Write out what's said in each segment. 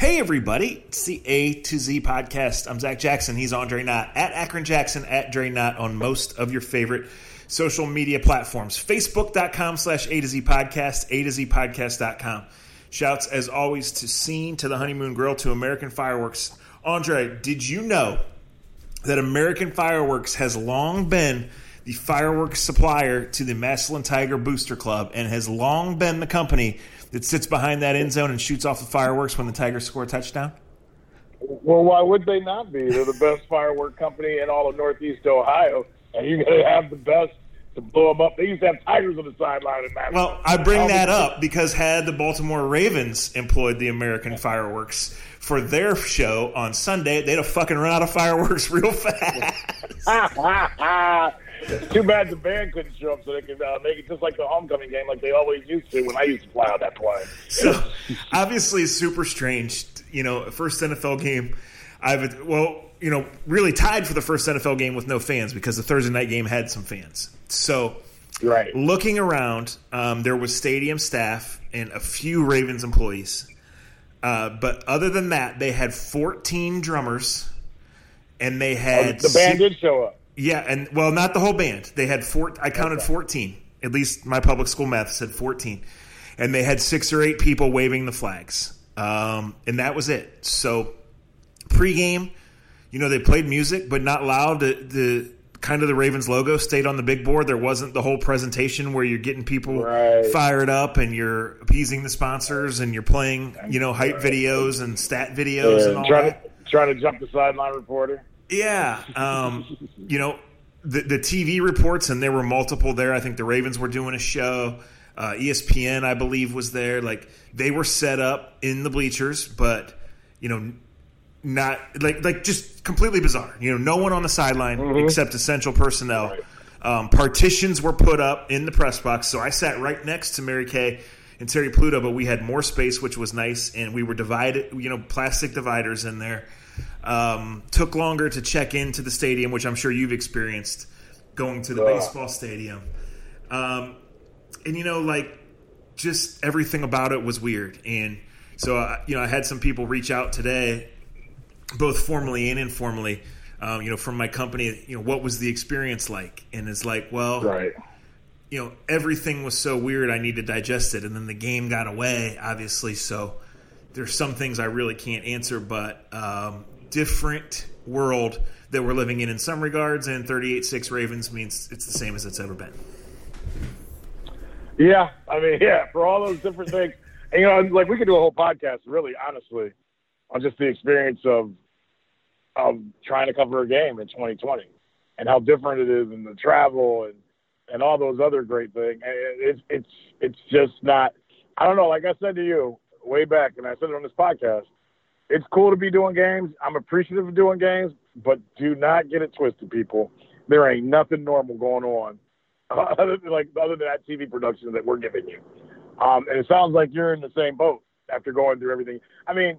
Hey, everybody. It's the A to Z podcast. I'm Zach Jackson. He's Andre Knott at Akron Jackson at Dre Knott on most of your favorite social media platforms. Facebook.com slash A to Z podcast, A to Z podcast.com. Shouts, as always, to Scene, to the Honeymoon Grill, to American Fireworks. Andre, did you know that American Fireworks has long been the fireworks supplier to the Massillon Tiger Booster Club and has long been the company that sits behind that end zone and shoots off the fireworks when the Tigers score a touchdown? Well, why would they not be? They're the best firework company in all of Northeast Ohio, and you're going to have the best to blow them up. They used to have tigers on the sideline in Madison. Well, I bring that up because had the Baltimore Ravens employed the American fireworks for their show on Sunday, they'd have fucking run out of fireworks real fast. Too bad the band couldn't show up so they could uh, make it just like the homecoming game, like they always used to when I used to fly out that plane. So, obviously, super strange. You know, first NFL game. I've well, you know, really tied for the first NFL game with no fans because the Thursday night game had some fans. So, right, looking around, um, there was stadium staff and a few Ravens employees. Uh, but other than that, they had 14 drummers, and they had oh, the band did show up. Yeah, and well, not the whole band. They had four. I counted okay. fourteen. At least my public school math said fourteen, and they had six or eight people waving the flags, um, and that was it. So pregame, you know, they played music, but not loud. The, the kind of the Ravens logo stayed on the big board. There wasn't the whole presentation where you're getting people right. fired up and you're appeasing the sponsors and you're playing, you know, hype videos and stat videos yeah, and all trying that. To, trying to jump the sideline reporter. Yeah, um, you know the the TV reports, and there were multiple there. I think the Ravens were doing a show. Uh, ESPN, I believe, was there. Like they were set up in the bleachers, but you know, not like like just completely bizarre. You know, no one on the sideline mm-hmm. except essential personnel. Right. Um, partitions were put up in the press box, so I sat right next to Mary Kay and Terry Pluto, but we had more space, which was nice, and we were divided. You know, plastic dividers in there. Um, took longer to check into the stadium, which I'm sure you've experienced going to the uh. baseball stadium. Um, and you know, like just everything about it was weird. And so, uh, you know, I had some people reach out today, both formally and informally. Um, you know, from my company, you know, what was the experience like? And it's like, well, right. You know, everything was so weird. I need to digest it, and then the game got away, obviously. So there's some things I really can't answer, but um, different world that we're living in in some regards, and 38-6 Ravens means it's the same as it's ever been. Yeah, I mean, yeah, for all those different things, and, you know, like we could do a whole podcast, really, honestly, on just the experience of of trying to cover a game in 2020 and how different it is, and the travel and and all those other great things. It's it's it's just not. I don't know. Like I said to you way back, and I said it on this podcast it's cool to be doing games. I'm appreciative of doing games, but do not get it twisted, people. There ain't nothing normal going on other than like other than that TV production that we're giving you. Um, and it sounds like you're in the same boat after going through everything. I mean,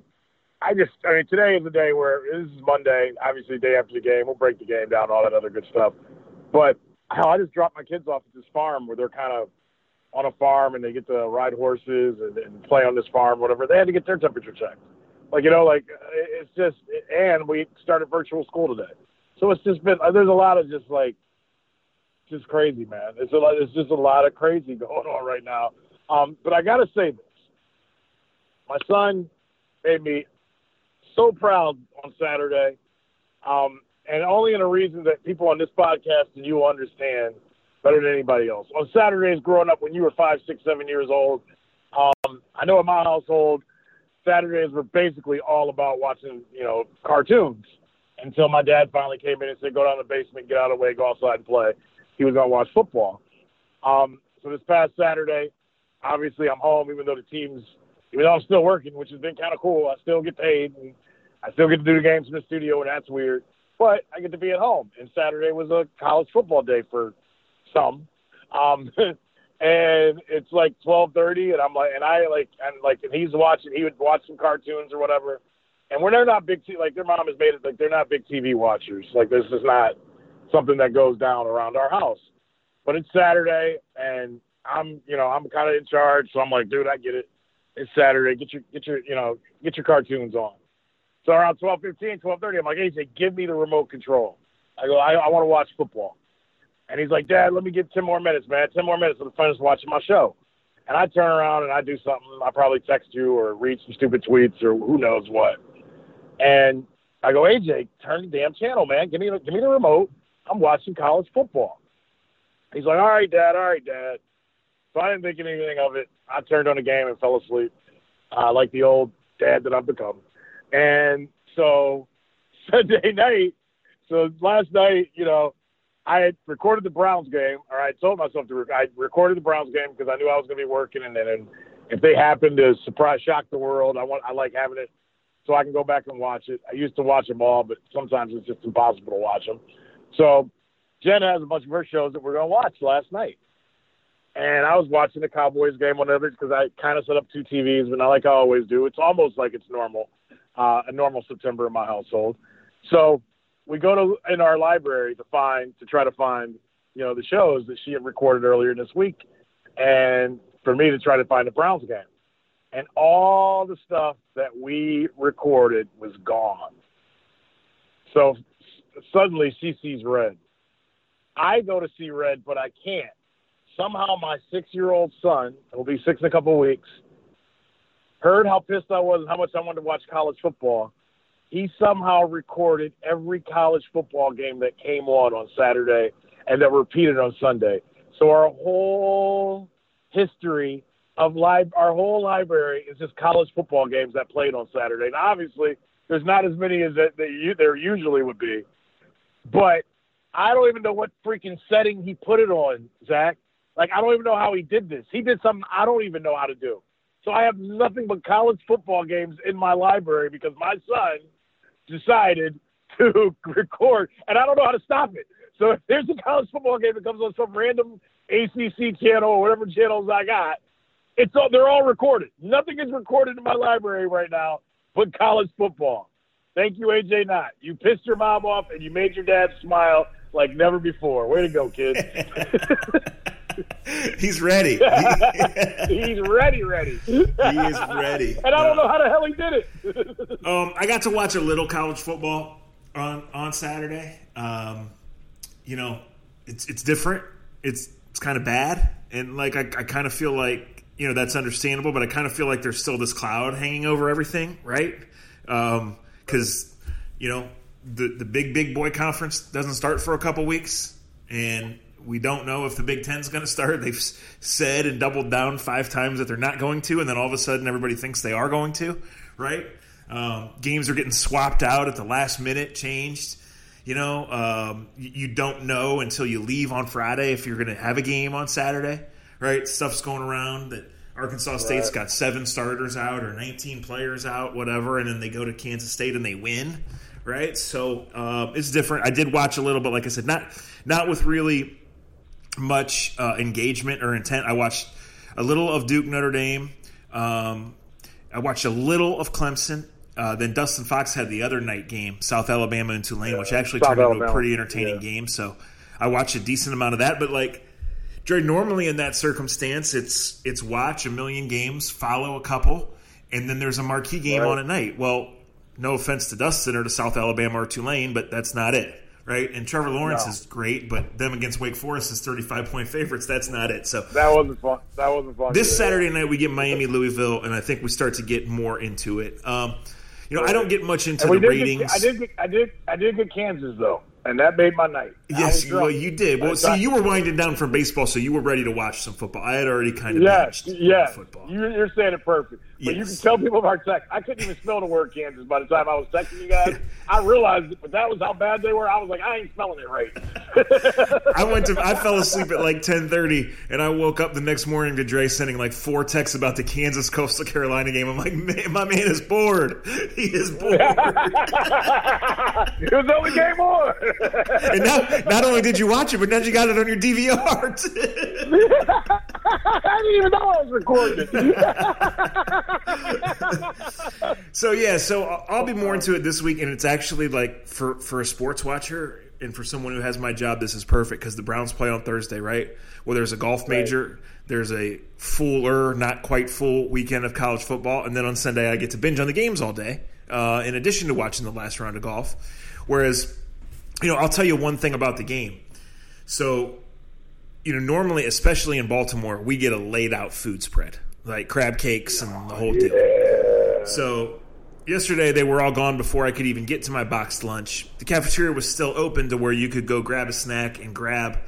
I just, I mean, today is the day where this is Monday, obviously, day after the game. We'll break the game down, all that other good stuff. But hell, I just dropped my kids off at this farm where they're kind of on a farm and they get to ride horses and, and play on this farm, whatever. They had to get their temperature checked. Like you know, like it's just, and we started virtual school today, so it's just been there's a lot of just like, just crazy, man. It's a lot. It's just a lot of crazy going on right now. Um, but I gotta say this, my son made me so proud on Saturday, um, and only in a reason that people on this podcast and you understand better than anybody else. On Saturdays, growing up when you were five, six, seven years old, um, I know in my household Saturdays were basically all about watching, you know, cartoons until my dad finally came in and said, go down to the basement, get out of the way, go outside and play. He was going to watch football. Um, so this past Saturday, obviously I'm home, even though the team's, even though I'm still working, which has been kind of cool. I still get paid and I still get to do the games in the studio and that's weird, but I get to be at home. And Saturday was a college football day for some. Um, and it's like twelve thirty, and I'm like, and I like, and like, and he's watching. He would watch some cartoons or whatever, and when they're not big, t- like their mom has made it like they're not big TV watchers. Like this is not something that goes down around our house. But it's Saturday, and I'm, you know, I'm kind of in charge, so I'm like, dude, I get it. It's Saturday. Get your get your you know get your cartoons on. So around 12:15, 12:30, I'm like, AJ, give me the remote control. I go, I, I want to watch football. And he's like, Dad, let me get 10 more minutes, man. 10 more minutes. I'm finished watching my show. And I turn around and I do something. I probably text you or read some stupid tweets or who knows what. And I go, AJ, turn the damn channel, man. Give me the, give me the remote. I'm watching college football. He's like, all right, Dad, all right, Dad. So I didn't think anything of it. I turned on the game and fell asleep, uh, like the old dad that I've become. And so Sunday night, so last night, you know, I had recorded the Browns game, or I told myself to. Rec- I recorded the Browns game because I knew I was going to be working, and then if they happen to surprise shock the world, I want I like having it so I can go back and watch it. I used to watch them all, but sometimes it's just impossible to watch them. So Jen has a bunch of her shows that we're going to watch last night. And I was watching the Cowboys game on it because I kind of set up two TVs, but not like I always do. It's almost like it's normal, uh, a normal September in my household. So we go to in our library to find to try to find you know the shows that she had recorded earlier this week, and for me to try to find the Browns game, and all the stuff that we recorded was gone. So suddenly she sees red. I go to see red, but I can't. Somehow my six-year-old son, will be six in a couple of weeks, heard how pissed I was and how much I wanted to watch college football. He somehow recorded every college football game that came on on Saturday and that repeated on Sunday. So our whole history of live, our whole library is just college football games that played on Saturday. And obviously, there's not as many as that, that you, there usually would be. But I don't even know what freaking setting he put it on, Zach. Like I don't even know how he did this. He did something I don't even know how to do. So I have nothing but college football games in my library because my son decided to record, and I don't know how to stop it. So if there's a college football game that comes on some random ACC channel or whatever channels I got, it's all they're all recorded. Nothing is recorded in my library right now but college football. Thank you, AJ Knott. You pissed your mom off and you made your dad smile like never before. Way to go, kid. He's ready. He's ready, ready. He is ready. And I don't know how the hell he did it. um, I got to watch a little college football on on Saturday. Um, you know, it's it's different. It's it's kind of bad, and like I, I kind of feel like you know that's understandable, but I kind of feel like there's still this cloud hanging over everything, right? Because um, you know the the big big boy conference doesn't start for a couple weeks, and we don't know if the Big Ten is going to start. They've said and doubled down five times that they're not going to, and then all of a sudden everybody thinks they are going to, right? Um, games are getting swapped out at the last minute, changed. You know, um, you, don't know until you leave on Friday if you're going to have a game on Saturday, right? Stuff's going around that Arkansas State's Right. got seven starters out or 19 players out, whatever, and then they go to Kansas State and they win, right? So um, it's different. I did watch a little, but like I said, not not with really much uh, engagement or intent. I watched a little of Duke Notre Dame. Um, I watched a little of Clemson. Uh, then Dustin Fox had the other night game, South Alabama and Tulane, which actually South turned into a pretty entertaining Yeah. game. So I watched a decent amount of that. But like, Dre, normally in that circumstance, it's it's watch a million games, follow a couple, and then there's a marquee game Right. on at night. Well, no offense to Dustin or to South Alabama or Tulane, but that's not it, right? And Trevor Lawrence No. is great, but them against Wake Forest is 35 point favorites. That's not it. So That wasn't fun. That wasn't fun. this either. Saturday night we get Miami Louisville, and I think we start to get more into it. Um, you know, I don't get much into the did get- ratings. I did. Get, I did. I did get Kansas though, and that made my night. Yes, well, you did. Well, see, you were winding down from baseball, so you were ready to watch some football. I had already kind of Yes, yes. football. You're saying it perfect. But you can tell people our text. I couldn't even spell the word Kansas by the time I was texting you guys. I realized but that was how bad they were. I was like, I ain't spelling it right. I went to. I fell asleep at like ten thirty, and I woke up the next morning to Dre sending like four texts about the Kansas Coastal Carolina game. I'm like, man, my man is bored. He is bored. it was only game one. and now, not only did you watch it, but now you got it on your DVR. I didn't even know I was recording it. So yeah, so I'll be more into it this week, and it's actually like for for a sports watcher, and for someone who has my job, this is perfect because the Browns play on Thursday, right? Well, there's a golf major, right. there's a fuller, not quite full weekend of college football, and then on Sunday I get to binge on the games all day, uh, in addition to watching the last round of golf. Whereas, you know, I'll tell you one thing about the game. So, you know, normally, especially in Baltimore, we get a laid out food spread, like crab cakes and the whole deal. So yesterday they were all gone before I could even get to my boxed lunch. The cafeteria was still open to where you could go grab a snack and grab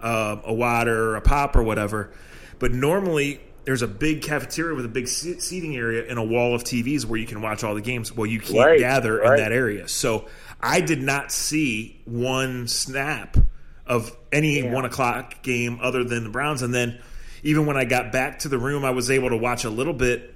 uh, a water or a pop or whatever. But normally there's a big cafeteria with a big seating area and a wall of TVs where you can watch all the games. Well, you can't right, gather right. in that area. So I did not see one snap of any yeah. one o'clock game other than the Browns. And then even when I got back to the room, I was able to watch a little bit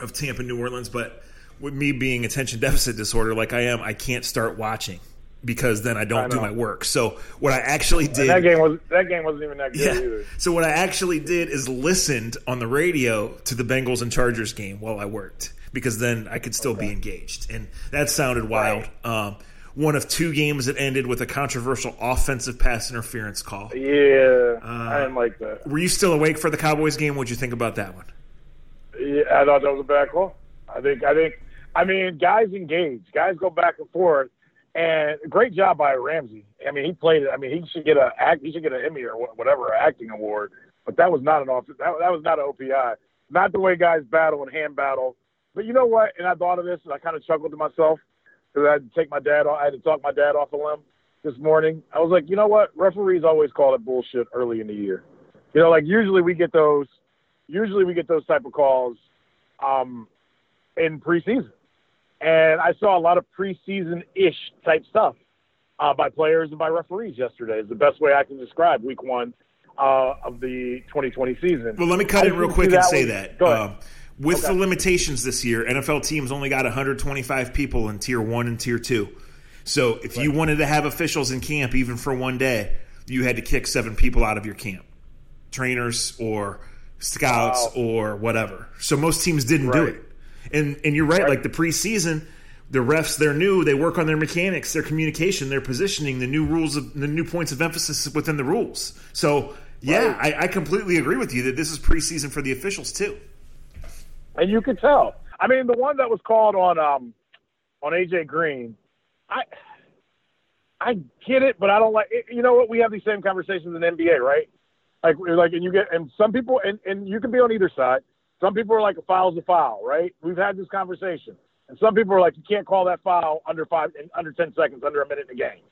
of Tampa, New Orleans, but with me being attention deficit disorder like I am, I can't start watching because then I don't I do my work. So what I actually did and that game was that game wasn't even that good yeah. either. So what I actually did is listened on the radio to the Bengals and Chargers game while I worked because then I could still okay. be engaged, and that sounded wild. Right. Um, one of two games that ended with a controversial offensive pass interference call. Yeah, uh, I didn't like that. Were you still awake for the Cowboys game? What'd you think about that one? Yeah, I thought that was a bad call. I think I think I mean, guys engage. Guys go back and forth. And great job by Ramsey. I mean, he played it. I mean, he should get a act. He should get an Emmy or whatever acting award. But that was not an off. That, that was not an OPI. Not the way guys battle and hand battle. But you know what? And I thought of this, and I kind of chuckled to myself because I had to take my dad. Off, I had to talk my dad off a limb this morning. I was like, you know what? Referees always call it bullshit early in the year. You know, like usually we get those. Usually we get those type of calls um, in preseason. And I saw a lot of preseason ish type stuff uh, by players and by referees yesterday, is the best way I can describe week one uh, of the 2020 season. Well, let me cut in real quick and say that. Uh, with okay. the limitations this year, NFL teams only got 125 people in tier one and tier two. So if right. you wanted to have officials in camp even for one day, you had to kick seven people out of your camp trainers or scouts wow. or whatever. So most teams didn't right. do it. And and you're right, right. like the preseason, the refs they're new, they work on their mechanics, their communication, their positioning, the new rules of the new points of emphasis within the rules. So yeah, right. I, I completely agree with you that this is preseason for the officials too. And you could tell. I mean, the one that was called on um on AJ Green, I I get it, but I don't like. You know what? We have these same conversations in NBA, right? Like, like, and you get, and some people, and and you can be on either side. Some people are like a foul's a foul, right? We've had this conversation. And some people are like, you can't call that foul under five, under 10 seconds, under a minute in the game.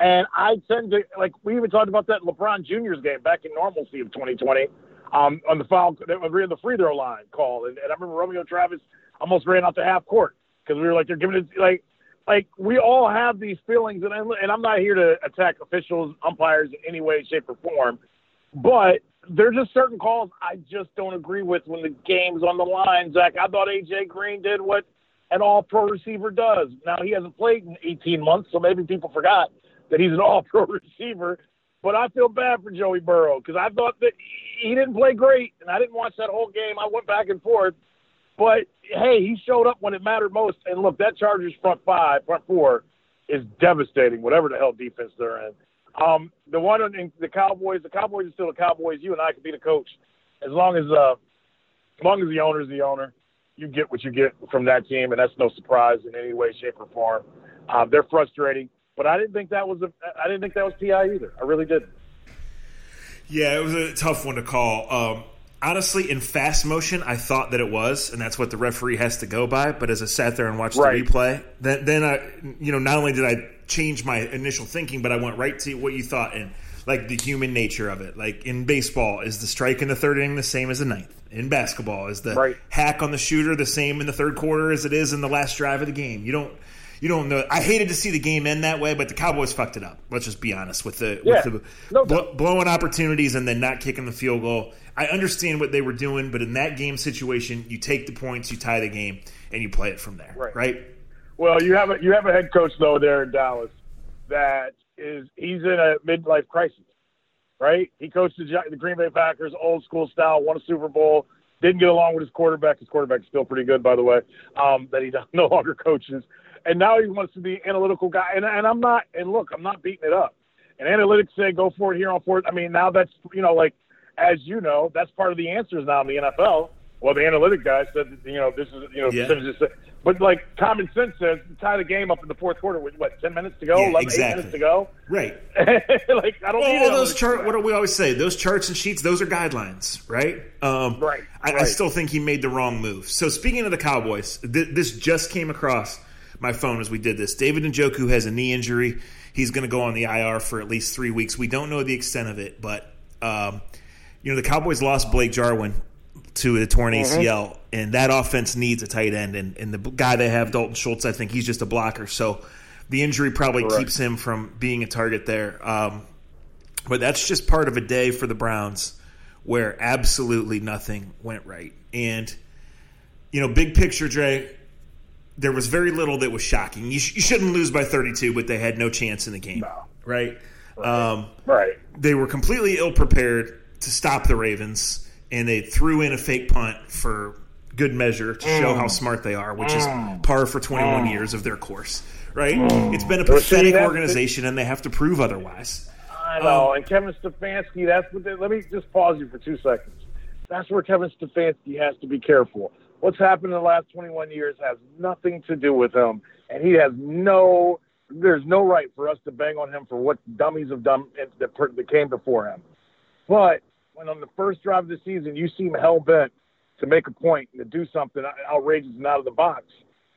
And I tend to, like, we even talked about that LeBron Jr.'s game back in normalcy of 2020 um, on the foul, we had the free throw line call. And, and I remember Romeo Travis almost ran out to half court because we were like, they're giving it, like, like we all have these feelings. And, I, and I'm not here to attack officials, umpires in any way, shape, or form. But there's just certain calls I just don't agree with when the game's on the line, Zach. I thought AJ Green did what an all pro receiver does. Now he hasn't played in 18 months, so maybe people forgot that he's an all pro receiver. But I feel bad for Joey Burrow because I thought that he didn't play great, and I didn't watch that whole game. I went back and forth. But hey, he showed up when it mattered most. And look, that Chargers front five, front four is devastating, whatever the hell defense they're in. Um, the one in the Cowboys, the Cowboys are still the Cowboys. You and I could be the coach, as long as uh, as long as the owner is the owner. You get what you get from that team, and that's no surprise in any way, shape, or form. Uh, they're frustrating, but I didn't think that was a, I didn't think that was PI either. I really didn't. Yeah, it was a tough one to call. Um, honestly, in fast motion, I thought that it was, and that's what the referee has to go by. But as I sat there and watched right. the replay, then then I, you know, not only did I change my initial thinking, but I went right to what you thought and like the human nature of it. Like in baseball, is the strike in the third inning the same as the ninth? In basketball, is the right. hack on the shooter the same in the third quarter as it is in the last drive of the game? You don't. You don't know. I hated to see the game end that way, but the Cowboys fucked it up. Let's just be honest with the yeah, with the no bl- blowing opportunities and then not kicking the field goal. I understand what they were doing, but in that game situation, you take the points, you tie the game, and you play it from there. Right. right? Well, you have a you have a head coach though there in Dallas that is he's in a midlife crisis, right? He coached the, the Green Bay Packers, old school style, won a Super Bowl, didn't get along with his quarterback. His quarterback is still pretty good, by the way. Um, that he no longer coaches, and now he wants to be analytical guy. And and I'm not. And look, I'm not beating it up. And analytics say go for it here on fourth. I mean, now that's you know like as you know, that's part of the answers now in the NFL. Well, the analytic guy said, you know, this is, you know, yeah. but like common sense says, tie the game up in the fourth quarter with what ten minutes to go, yeah, 11, exactly. eight minutes to go, right? like I don't well, need those chart. What do we always say? Those charts and sheets, those are guidelines, right? Um, right. I, right. I, still think he made the wrong move. So speaking of the Cowboys, th- this just came across my phone as we did this. David Njoku has a knee injury. He's going to go on the IR for at least three weeks. We don't know the extent of it, but. Um, you know, the Cowboys lost Blake Jarwin to the torn Mm-hmm. ACL, and that offense needs a tight end. And, and the guy they have, Dalton Schultz, I think he's just a blocker. So the injury probably Correct. keeps him from being a target there. Um, but that's just part of a day for the Browns where absolutely nothing went right. And, you know, big picture, Dre, there was very little that was shocking. You, sh- you shouldn't lose by 32, but they had no chance in the game, No. right? Um, right. they were completely ill prepared to stop the Ravens, and they threw in a fake punt for good measure to show Mm. how smart they are, which is par for 21 years of their course, right? It's been a see, pathetic that's- organization, and they have to prove otherwise. I know. Um, and Kevin Stefanski, that's what they, let me just pause you for two seconds. That's where Kevin Stefanski has to be careful. What's happened in the last 21 years has nothing to do with him, and he has no. There's no right for us to bang on him for what dummies have done that, that came before him. But when on the first drive of the season you seem hell bent to make a point and to do something outrageous and out of the box,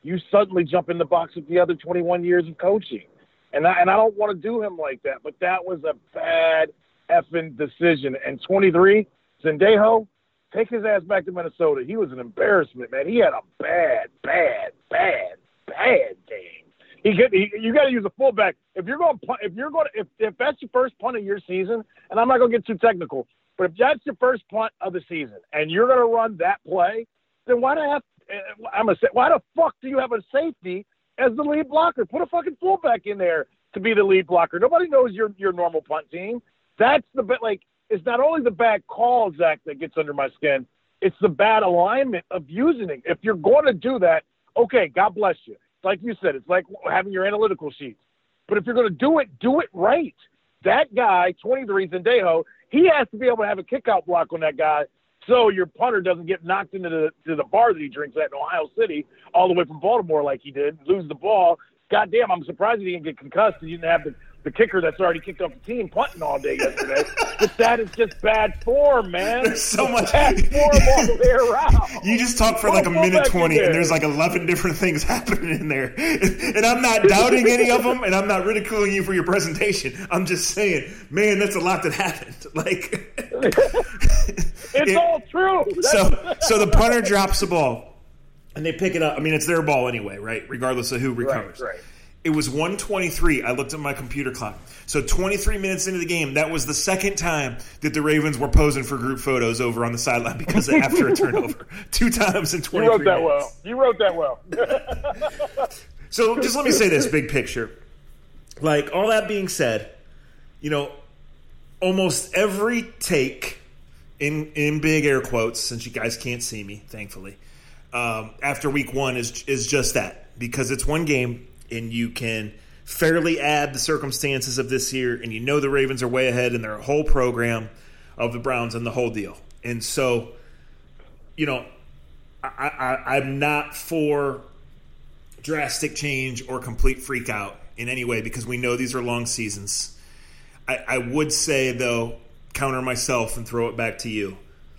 you suddenly jump in the box with the other 21 years of coaching. And I, and I don't want to do him like that, but that was a bad effing decision. And 23, Sendejo, take his ass back to Minnesota. He was an embarrassment, man. He had a bad, bad, bad, bad game. He get he, you got to use a fullback if you're going if you're going if if that's your first punt of your season, and I'm not going to get too technical, but if that's your first punt of the season and you're going to run that play, then why do I have I'm a why the fuck do you have a safety as the lead blocker? Put a fucking fullback in there to be the lead blocker. Nobody knows your your normal punt team. That's the bit like it's not only the bad call, Zach, that gets under my skin. It's the bad alignment of using it. If you're going to do that, okay, God bless you. Like you said, it's like having your analytical sheets. But if you're going to do it, do it right. That guy, 23, Sendejo, he has to be able to have a kickout block on that guy so your punter doesn't get knocked into the to the bar that he drinks at in Ohio City all the way from Baltimore like he did, lose the ball. God damn, I'm surprised he didn't get concussed. He didn't have the, the kicker that's already kicked off the team punting all day yesterday. but that is just bad form, man. There's so much- bad form all the way around. You just talk for like a minute 20, and there's like 11 different things happening in there. And I'm not doubting any of them, and I'm not ridiculing you for your presentation. I'm just saying, man, that's a lot that happened. Like, It's it- all true. so so the punter drops the ball and they pick it up. I mean, it's their ball anyway, right? Regardless of who recovers. right. It was 123. I looked at my computer clock. So 23 minutes into the game, that was the second time that the Ravens were posing for group photos over on the sideline because of after a turnover. Two times in you wrote that minutes. well. You wrote that well. So just let me say this big picture. Like all that being said, you know, almost every take in in big air quotes, since you guys can't see me, thankfully, um, after week one is is just that because it's one game and you can fairly add the circumstances of this year, and you know the Ravens are way ahead in their whole program of the Browns and the whole deal, and so you know. I, I'm not for drastic change or complete freak out in any way because we know these are long seasons. I, I would say, though, counter myself and throw it back to you.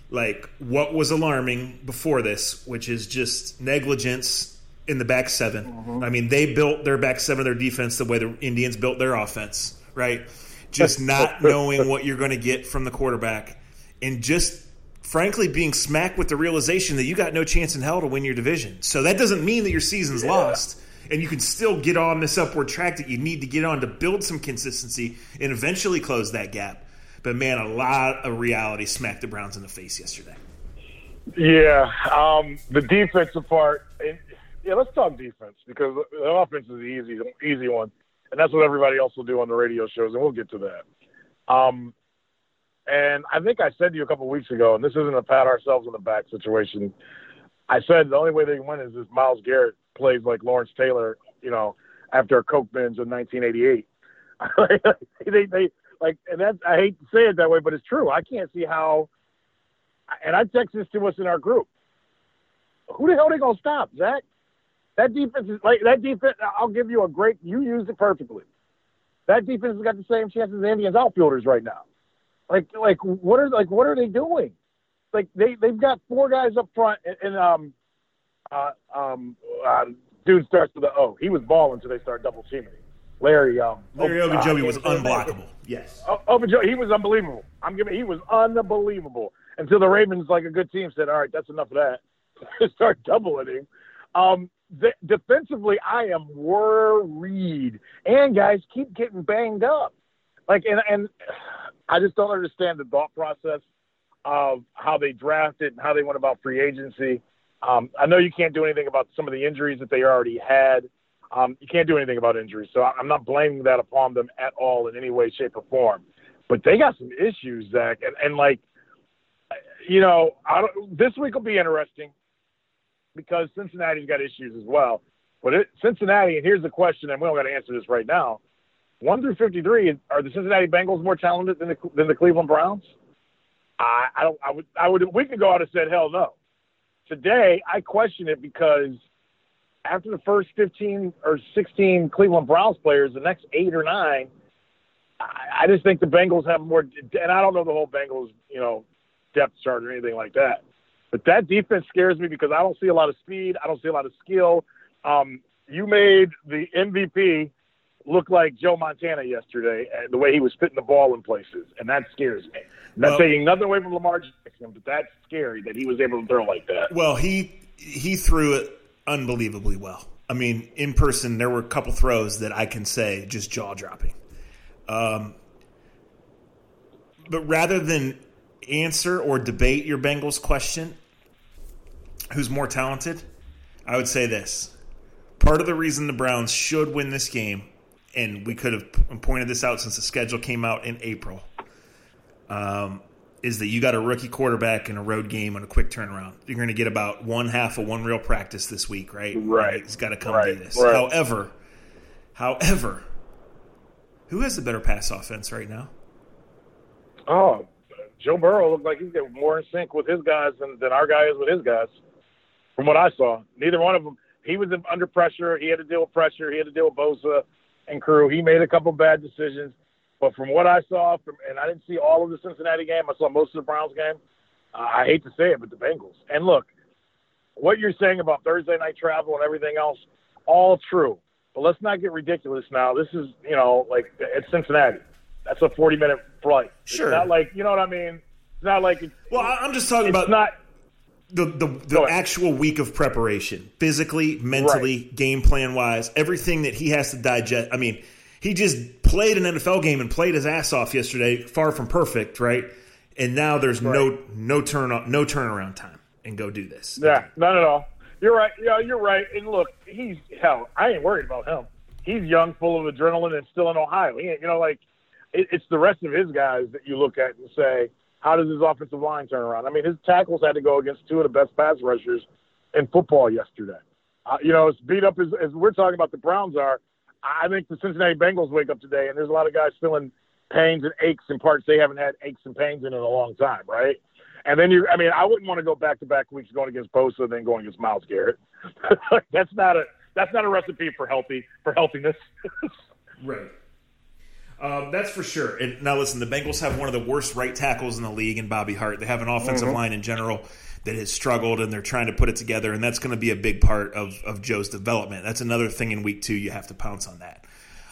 Like, what was alarming before this, which is just negligence in the back 7 I mean, they built their back seven, their defense, the way the Indians built their offense, right? Just not knowing what you're going to get from the quarterback and just frankly being smacked with the realization that you got no chance in hell to win your division. So that doesn't mean that your season's lost. And you can still get on this upward track that you need to get on to build some consistency and eventually close that gap. But man, a lot of reality smacked the Browns in the face yesterday. Yeah, um, the defensive part. Yeah, let's talk defense because the offense is the easy, easy one, and that's what everybody else will do on the radio shows, and we'll get to that. Um, and I think I said to you a couple of weeks ago, and this isn't a pat ourselves on the back situation. I said the only way they win is if Myles Garrett plays like Lawrence Taylor you know, after a coke binge in 1988. they, they like, and that's I hate to say it that way, but it's true. I can't see how. And I text this to us in our group. Who the hell are they gonna stop, Zach? That defense is like that defense. I'll give you a great. You used it perfectly. That defense has got the same chance as the Indians outfielders right now. Like, like what are like what are they doing? Like they they've got four guys up front, and, and um, uh, um, uh, dude starts with the O. He was balling until they started double teaming. Larry, um, Larry Ogunjobi uh, was unblockable. Yes, Ogunjobi, he was unbelievable. I'm giving, he was unbelievable until the Ravens, like a good team, said, "All right, that's enough of that." Start doubling him. Um, the, defensively, I am worried, and guys keep getting banged up. Like, and and I just don't understand the thought process of how they drafted and how they went about free agency. Um, I know you can't do anything about some of the injuries that they already had. Um, you can't do anything about injuries, so I'm not blaming that upon them at all in any way, shape, or form. But they got some issues, Zach, and, and like, you know, I don't, this week will be interesting because Cincinnati's got issues as well. But it, Cincinnati, and here's the question, and we don't got to answer this right now. One through 53, are the Cincinnati Bengals more talented than the, than the Cleveland Browns? I, I don't. I would. I would. We could go out and said hell no. Today, I question it because after the first 15 or 16 Cleveland Browns players, the next eight or nine, I, I just think the Bengals have more. And I don't know the whole Bengals, you know, depth chart or anything like that. But that defense scares me because I don't see a lot of speed. I don't see a lot of skill. Um, you made the MVP look like Joe Montana yesterday, the way he was fitting the ball in places, and that scares me. Not well, taking nothing away from Lamar Jackson, but that's scary that he was able to throw like that. Well, he he threw it unbelievably well. I mean, in person, there were a couple throws that I can say just jaw dropping. Um, but rather than answer or debate your Bengals question, who's more talented, I would say this. Part of the reason the Browns should win this game, and we could have pointed this out since the schedule came out in April, um, is that you got a rookie quarterback in a road game on a quick turnaround. You're going to get about one half of one real practice this week, right? Right. He's got to come right. do this. Right. However, however, who has the better pass offense right now? Oh, Joe Burrow looks like he's getting more in sync with his guys than, than our guy is with his guys from what I saw. Neither one of them. He was under pressure. He had to deal with pressure. He had to deal with Bosa and crew. He made a couple bad decisions. But from what I saw, from, and I didn't see all of the Cincinnati game, I saw most of the Browns game. Uh, I hate to say it, but the Bengals. And look, what you're saying about Thursday night travel and everything else, all true. But let's not get ridiculous now. This is, you know, like it's Cincinnati. That's a 40 minute flight. Sure. It's not like, you know what I mean? It's not like. It's, well, I'm just talking about not the the, the actual week of preparation, physically, mentally, right. game plan wise, everything that he has to digest. I mean, he just played an NFL game and played his ass off yesterday, far from perfect, right? And now there's right. no no turn no turnaround time, and go do this. Yeah, not at all. You're right. Yeah, you're right. And look, he's hell. I ain't worried about him. He's young, full of adrenaline, and still in Ohio. He, you know, like it, it's the rest of his guys that you look at and say how does his offensive line turn around? I mean, his tackles had to go against two of the best pass rushers in football yesterday. Uh, you know, as beat up as, as we're talking about the Browns are, I think the Cincinnati Bengals wake up today and there's a lot of guys feeling pains and aches in parts they haven't had aches and pains in in a long time, right? And then you, I mean, I wouldn't want to go back to back weeks going against Bosa and then going against Myles Garrett. that's not a that's not a recipe for healthy for healthiness. right. Um, that's for sure. And now, listen, the Bengals have one of the worst right tackles in the league in Bobby Hart. They have an offensive mm-hmm. line in general that has struggled, and they're trying to put it together, and that's going to be a big part of, of Joe's development. That's another thing in week two. You have to pounce on that.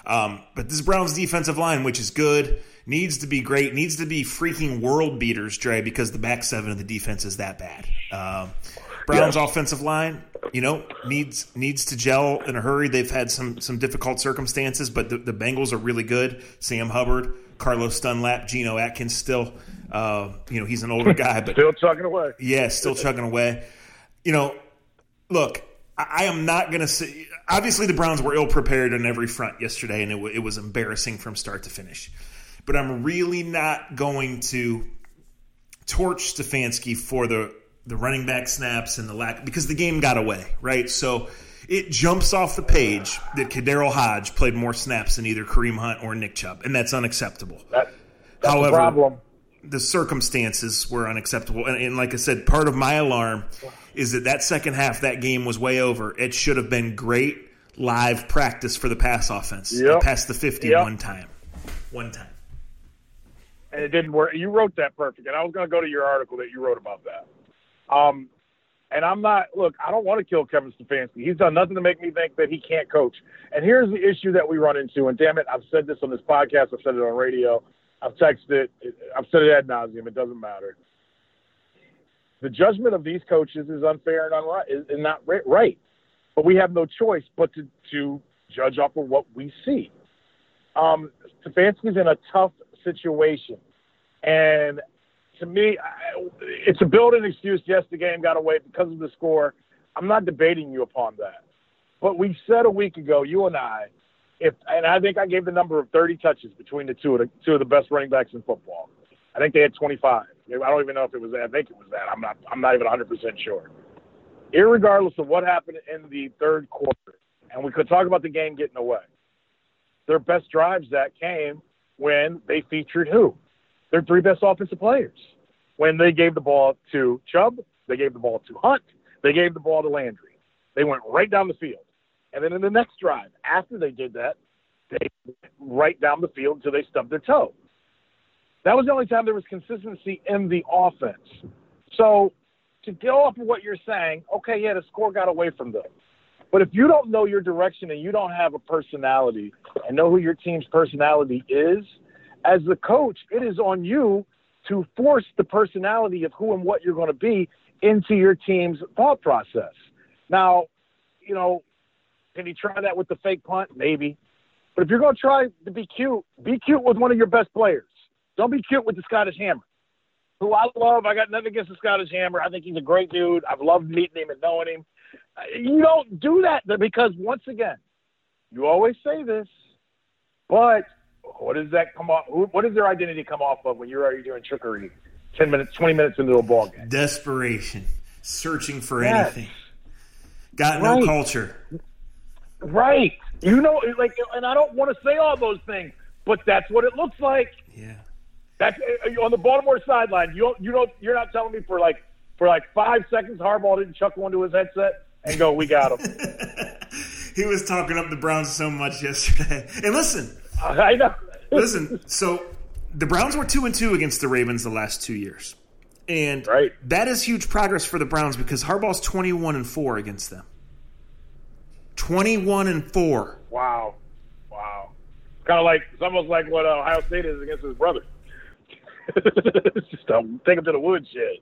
Um, but this Browns defensive line, which is good, needs to be great, needs to be freaking world beaters, Dre, because the back seven of the defense is that bad. Um, Browns yes. offensive line, you know, needs needs to gel in a hurry. They've had some some difficult circumstances, but the, the Bengals are really good. Sam Hubbard, Carlos Dunlap, Geno Atkins still. Uh, you know, he's an older guy, but still chugging away. Yeah, still chugging away. You know, look, I, I am not going to say. Obviously, the Browns were ill prepared on every front yesterday, and it, w- it was embarrassing from start to finish. But I'm really not going to torch Stefanski for the the running back snaps and the lack because the game got away, right? So it jumps off the page that KhaDarel Hodge played more snaps than either Kareem Hunt or Nick Chubb, and that's unacceptable. That, that's However, the problem. the circumstances were unacceptable. And, and, like I said, part of my alarm is that that second half, that game was way over. It should have been great live practice for the pass offense. Yep. passed the 50 Yep. one time. One time. and it didn't work. You wrote that perfect, and I was going to go to your article that you wrote about that. Um, and I'm not. Look, I don't want to kill Kevin Stefanski. He's done nothing to make me think that he can't coach. And here's the issue that we run into. And damn it, I've said this on this podcast. I've said it on radio. I've texted it. I've said it ad nauseum. It doesn't matter. The judgment of these coaches is unfair and not right. But we have no choice but to, to judge off of what we see. Um, Stefanski's in a tough situation. And to me, it's a built-in excuse. Yes, the game got away because of the score. I'm not debating you upon that. But we said a week ago, you and I, if and I think I gave the number of 30 touches between the two of the two of the best running backs in football. I think they had 25. I don't even know if it was that. I think it was that. I'm not. I'm not even 100 percent sure. Irregardless of what happened in the third quarter, and we could talk about the game getting away. Their best drives that came when they featured who? Their three best offensive players. When they gave the ball to Chubb, they gave the ball to Hunt, they gave the ball to Landry. They went right down the field. And then in the next drive, after they did that, they went right down the field until they stubbed their toe. That was the only time there was consistency in the offense. So to go off of what you're saying, okay, yeah, the score got away from them. But if you don't know your direction and you don't have a personality and know who your team's personality is, as the coach, it is on you to force the personality of who and what you're going to be into your team's thought process. Now, you know, can you try that with the fake punt? Maybe. But if you're going to try to be cute, be cute with one of your best players. Don't be cute with the Scottish Hammer, who I love. I got nothing against the Scottish Hammer. I think he's a great dude. I've loved meeting him and knowing him. Uh, You don't do that because, once again, you always say this, but what does that come off? What does their identity come off of when you're already doing trickery? Ten minutes, twenty minutes into a ball game. Desperation. Searching for Yes. anything. Got no culture. Right. You know, like, and I don't want to say all those things, but that's what it looks like. Yeah. That's uh, on the Baltimore sideline. You don't, you don't, you're not telling me for like for like five seconds Harbaugh didn't chuckle into his headset and go, "We got him." He was talking up the Browns so much yesterday. And listen, I know. listen. So the Browns were two and two against the Ravens the last two years, and Right. that is huge progress for the Browns because Harbaugh's twenty one and four against them. Twenty one and four. Wow, wow. Kind of like it's almost like what Ohio State is against his brother. it's just a take him to the woodshed.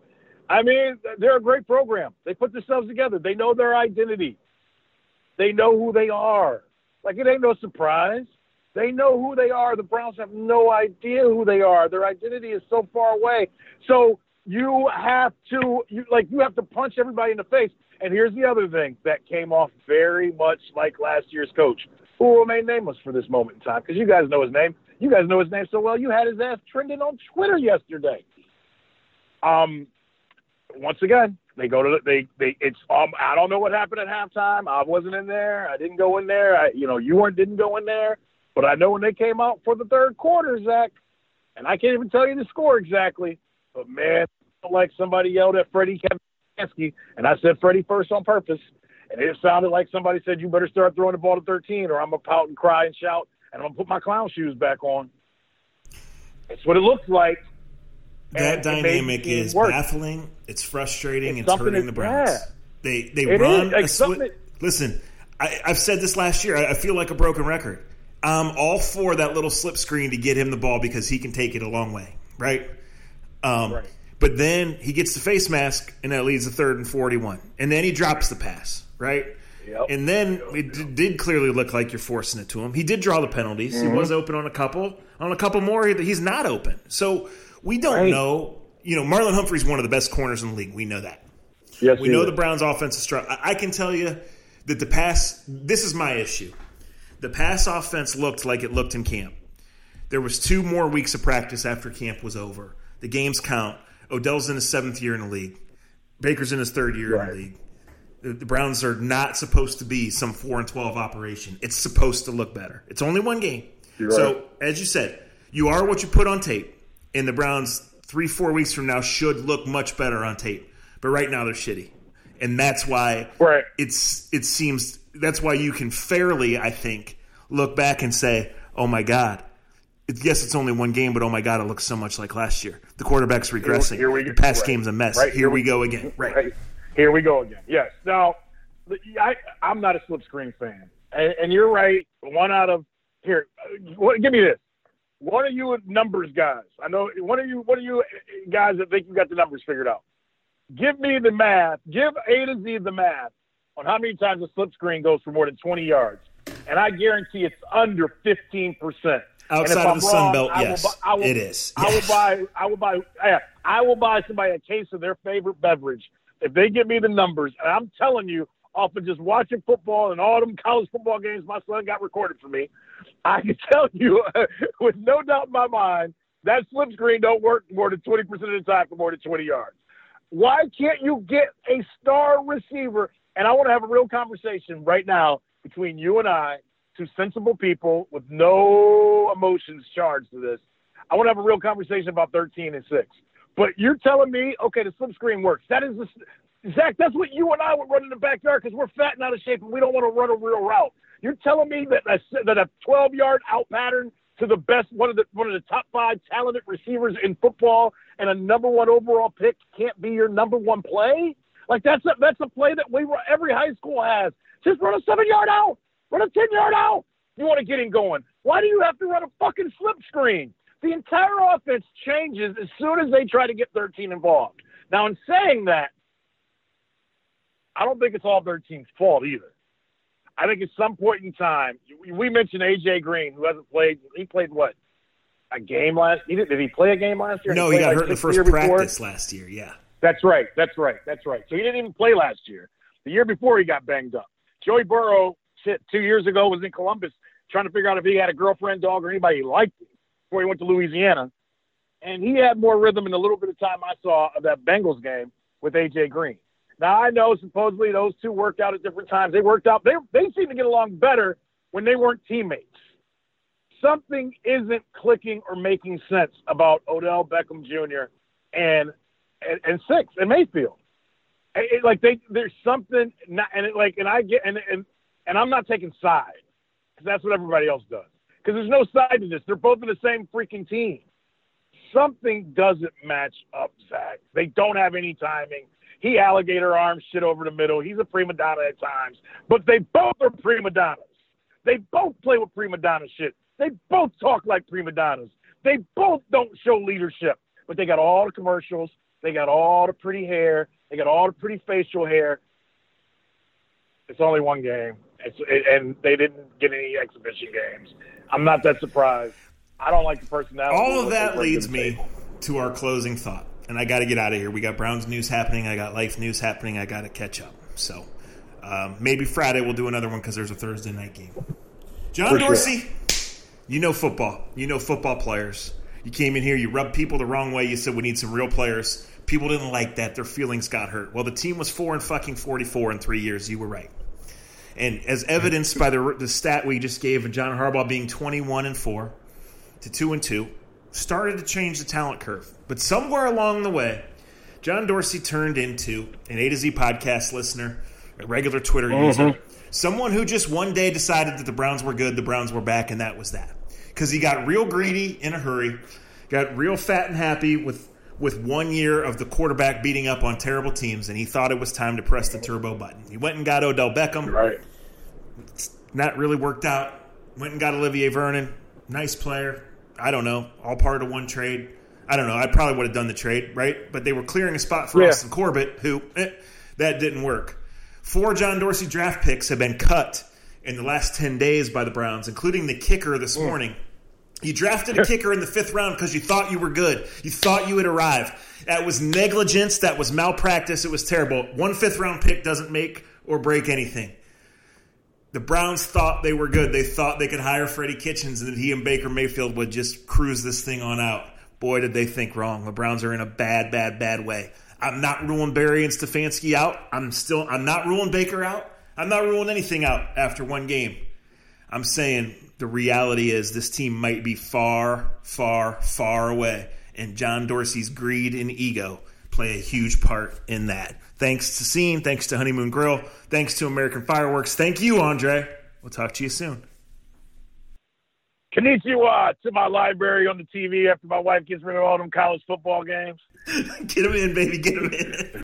I mean, they're a great program. They put themselves together. They know their identity. They know who they are. Like it ain't no surprise. They know who they are. The Browns have no idea who they are. Their identity is so far away. So you have to you like you have to punch everybody in the face. And here's the other thing that came off very much like last year's coach, who will remain nameless for this moment in time, because you guys know his name. You guys know his name so well. You had his ass trending on Twitter yesterday. Um, once again, they go to the, they they it's um I don't know what happened at halftime. I wasn't in there. I didn't go in there. I you know you weren't didn't go in there. But I know when they came out for the third quarter, Zach, and I can't even tell you the score exactly. But man, it felt like somebody yelled at Freddie Kavansky, and I said Freddie first on purpose, and it sounded like somebody said you better start throwing the ball to 13, or I'm gonna pout and cry and shout, and I'm gonna put my clown shoes back on. It's what it looks like. That And it made dynamic is work. baffling. It's frustrating. It's It's, hurting the Browns. yeah. They they It run like swi- Listen, I, I've said this last year. I, I feel like a broken record. I'm all for that little slip screen to get him the ball because he can take it a long way, right? Um, Right. But then he gets the face mask, and that leads to third and 41. And then he drops the pass, right? Yep. And then it d- did clearly look like you're forcing it to him. He did draw the penalties. Mm-hmm. He was open on a couple. On a couple more, he's not open. So we don't Right. know. You know, Marlon Humphrey's one of the best corners in the league. We know that. Yes, We know is. the Browns' offense is strong. I I can tell you that the pass. This is my issue. The pass offense looked like it looked in camp. There was two more weeks of practice after camp was over. The games count. Odell's in his seventh year in the league. Baker's in his third year in the league. The Browns are not supposed to be some four and twelve operation. It's supposed to look better. It's only one game. You're so right. as you said, you are what you put on tape. And the Browns three, four weeks from now should look much better on tape. But right now they're shitty. And that's why Right. it's it seems that's why you can fairly, I think, look back and say, "Oh my God, yes, it's only one game, but oh my God, it looks so much like last year. The quarterback's regressing. here we the go. pass Right. game's a mess. Right. Here we go again. Right. Right. Here we go again. Yes. Now, I, I'm not a slip screen fan, and, and you're right. One out of here. What, give me this. One of you numbers guys. I know one of you. One of you guys that think you got the numbers figured out. Give me the math. Give A to Z the math on how many times a slip screen goes for more than 20 yards, and I guarantee it's under 15 percent. Outside of the Sun Belt, yes, will, it is. I will buy. I will buy. I will buy somebody a case of their favorite beverage if they give me the numbers. And I'm telling you, off of just watching football and all them college football games my son got recorded for me, I can tell you with no doubt in my mind that slip screen don't work more than 20 percent of the time for more than 20 yards. Why can't you get a star receiver? And I want to have a real conversation right now between you and I, two sensible people with no emotions charged to this. I want to have a real conversation about 13 and 6. But you're telling me, okay, the slip screen works. That is the Zach, that's what you and I would run in the backyard because we're fat and out of shape and we don't want to run a real route. You're telling me that a, that a 12 yard out pattern to the best one of the one of the top five talented receivers in football and a number one overall pick can't be your number one play? Like that's a that's a play that we every high school has. Just run a seven yard out, run a ten yard out. You want to get him going. Why do you have to run a fucking slip screen? The entire offense changes as soon as they try to get 13 involved. Now, in saying that, I don't think it's all 13's fault either. I think at some point in time, we mentioned AJ Green, who hasn't played. He played what? A game last? He did, did he play a game last year? No, played he got like hurt in the first year before? practice last year. Yeah. That's right. That's right. That's right. So he didn't even play last year. The year before he got banged up. Joey Burrow, two years ago was in Columbus trying to figure out if he had a girlfriend, dog, or anybody he liked him before he went to Louisiana. And he had more rhythm in the little bit of time I saw of that Bengals game with AJ Green. Now I know supposedly those two worked out at different times. They worked out. They they seem to get along better when they weren't teammates. Something isn't clicking or making sense about Odell Beckham Jr. and and, and six and Mayfield. It, it- like they there's something not, and it, like and I get and and and I'm not taking sides because that's what everybody else does. Because there's no side to this. They're both in the same freaking team. Something doesn't match up, Zach. They don't have any timing. He alligator arms shit over the middle. He's a prima donna at times, but they both are prima donnas. They both play with prima donna shit. They both talk like prima donnas. They both don't show leadership, but they got all the commercials. They got all the pretty hair. They got all the pretty facial hair. It's only one game, it's, and they didn't get any exhibition games. I'm not that surprised. I don't like the personality. All of that leads me to our closing thought. And I got to get out of here. We got Browns news happening. I got life news happening. I got to catch up. So um, maybe Friday we'll do another one because there's a Thursday night game. John For sure. Dorsey, you know football. You know football players. You came in here, you rubbed people the wrong way. You said we need some real players. People didn't like that. Their feelings got hurt. Well, the team was four and fucking forty-four in three years. You were right. And as evidenced by the, the stat we just gave of John Harbaugh being twenty-one and four to two and two, started to change the talent curve. But somewhere along the way, John Dorsey turned into an A to Z podcast listener, a regular Twitter mm-hmm. user, someone who just one day decided that the Browns were good, the Browns were back, and that was that. Because he got real greedy in a hurry, got real fat and happy with with one year of the quarterback beating up on terrible teams, and he thought it was time to press the turbo button. He went and got Odell Beckham Right. not really worked out. Went and got Olivier Vernon, nice player. I don't know, all part of one trade. I don't know. I probably would have done the trade, right? But they were clearing a spot for Yeah. Austin Corbett, who eh, that didn't work. Four John Dorsey draft picks have been cut in the last ten days by the Browns, including the kicker this morning. You drafted a kicker in the fifth round because you thought you were good. You thought you had arrived. That was negligence. That was malpractice. It was terrible. One fifth round pick doesn't make or break anything. The Browns thought they were good. They thought they could hire Freddie Kitchens and that he and Baker Mayfield would just cruise this thing on out. Boy, did they think wrong. The Browns are in a bad, bad, bad way. I'm not ruling Berry and Stefanski out. I'm still I'm not ruling Baker out. I'm not ruling anything out after one game. I'm saying the reality is this team might be far, far, far away, and John Dorsey's greed and ego play a huge part in that. Thanks to Scene, thanks to Honeymoon Grill, thanks to American Fireworks. Thank you, Andre. We'll talk to you soon. Konnichiwa to my library on the TV after my wife gets rid of all them college football games. get them in, baby. Get them in.